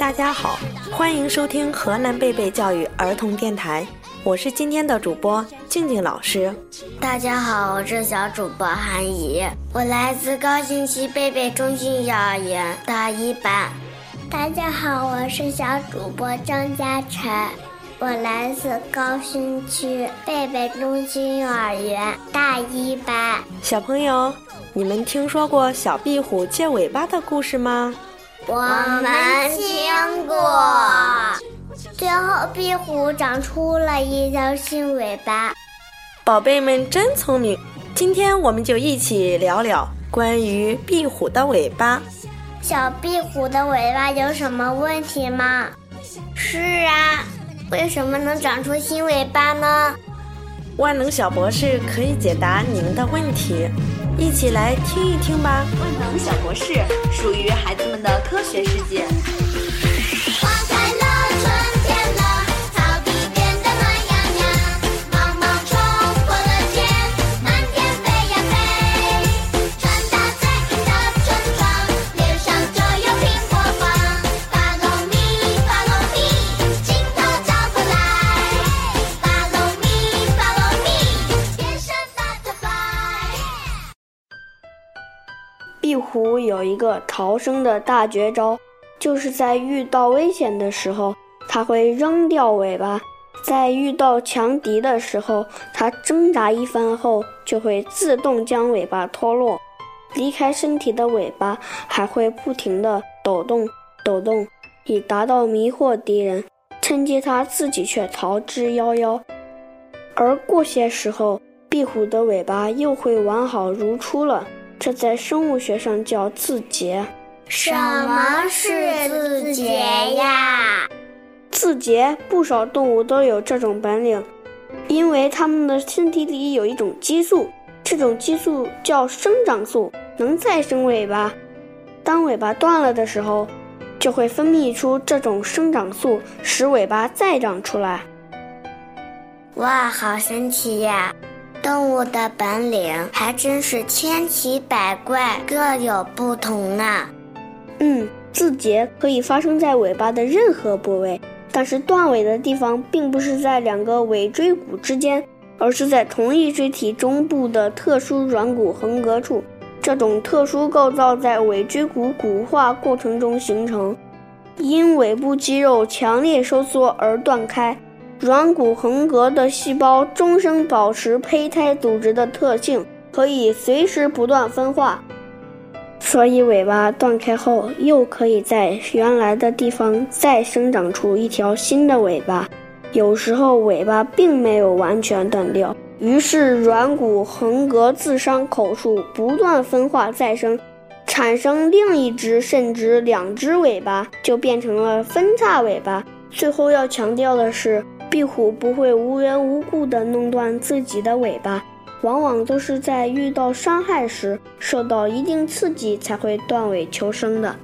大家好，欢迎收听河南贝贝教育儿童电台，我是今天的主播静静老师。大家好，我是小主播韩怡，我来自高新区贝贝中心幼儿园大一班。大家好，我是小主播张嘉晨，我来自高新区贝贝中心幼儿园大一班。小朋友，你们听说过小壁虎借尾巴的故事吗？我们听过。最后，壁虎长出了一条新尾巴。宝贝们真聪明，今天我们就一起聊聊关于壁虎的尾巴。小壁虎的尾巴有什么问题吗？是啊，为什么能长出新尾巴呢？万能小博士可以解答您的问题。一起来听一听吧！万能小博士属于孩子们的科学世界。有一个逃生的大绝招，就是在遇到危险的时候，它会扔掉尾巴；在遇到强敌的时候，它挣扎一番后就会自动将尾巴脱落。离开身体的尾巴还会不停地抖动、抖动，以达到迷惑敌人，趁机它自己却逃之夭夭。而过些时候，壁虎的尾巴又会完好如初了。这在生物学上叫自结。什么是自结呀？自结，不少动物都有这种本领，因为它们的身体里有一种激素，这种激素叫生长素，能再生尾巴。当尾巴断了的时候，就会分泌出这种生长素，使尾巴再长出来。哇，好神奇呀！动物的本领还真是千奇百怪，各有不同呢。嗯，自结可以发生在尾巴的任何部位，但是断尾的地方并不是在两个尾椎骨之间，而是在同一椎体中部的特殊软骨横膈处。这种特殊构造在尾椎骨骨化过程中形成，因尾部肌肉强烈收缩而断开。软骨横膈的细胞终生保持胚胎组织的特性，可以随时不断分化，所以尾巴断开后，又可以在原来的地方再生长出一条新的尾巴。有时候尾巴并没有完全断掉，于是软骨横膈自伤口处不断分化再生，产生另一只甚至两只尾巴，就变成了分叉尾巴。最后要强调的是。壁虎不会无缘无故地弄断自己的尾巴，往往都是在遇到伤害时受到一定刺激才会断尾求生的。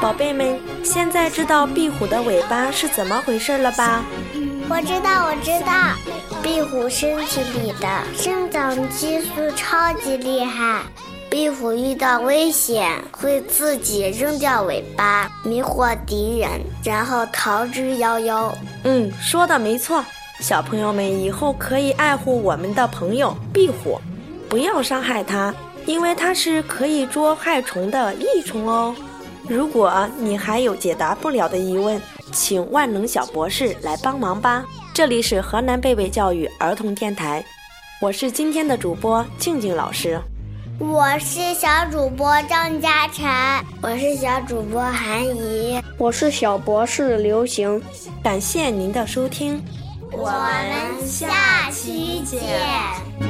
宝贝们，现在知道壁虎的尾巴是怎么回事了吧？我知道，我知道，壁虎身体里的生长激素超级厉害。壁虎遇到危险会自己扔掉尾巴，迷惑敌人，然后逃之夭夭。嗯，说的没错。小朋友们以后可以爱护我们的朋友壁虎，不要伤害它，因为它是可以捉害虫的益虫哦。如果你还有解答不了的疑问，请万能小博士来帮忙吧。这里是河南贝贝教育儿童电台，我是今天的主播静静老师。我是小主播张嘉晨，我是小主播韩怡，我是小博士刘行。感谢您的收听，我们下期见。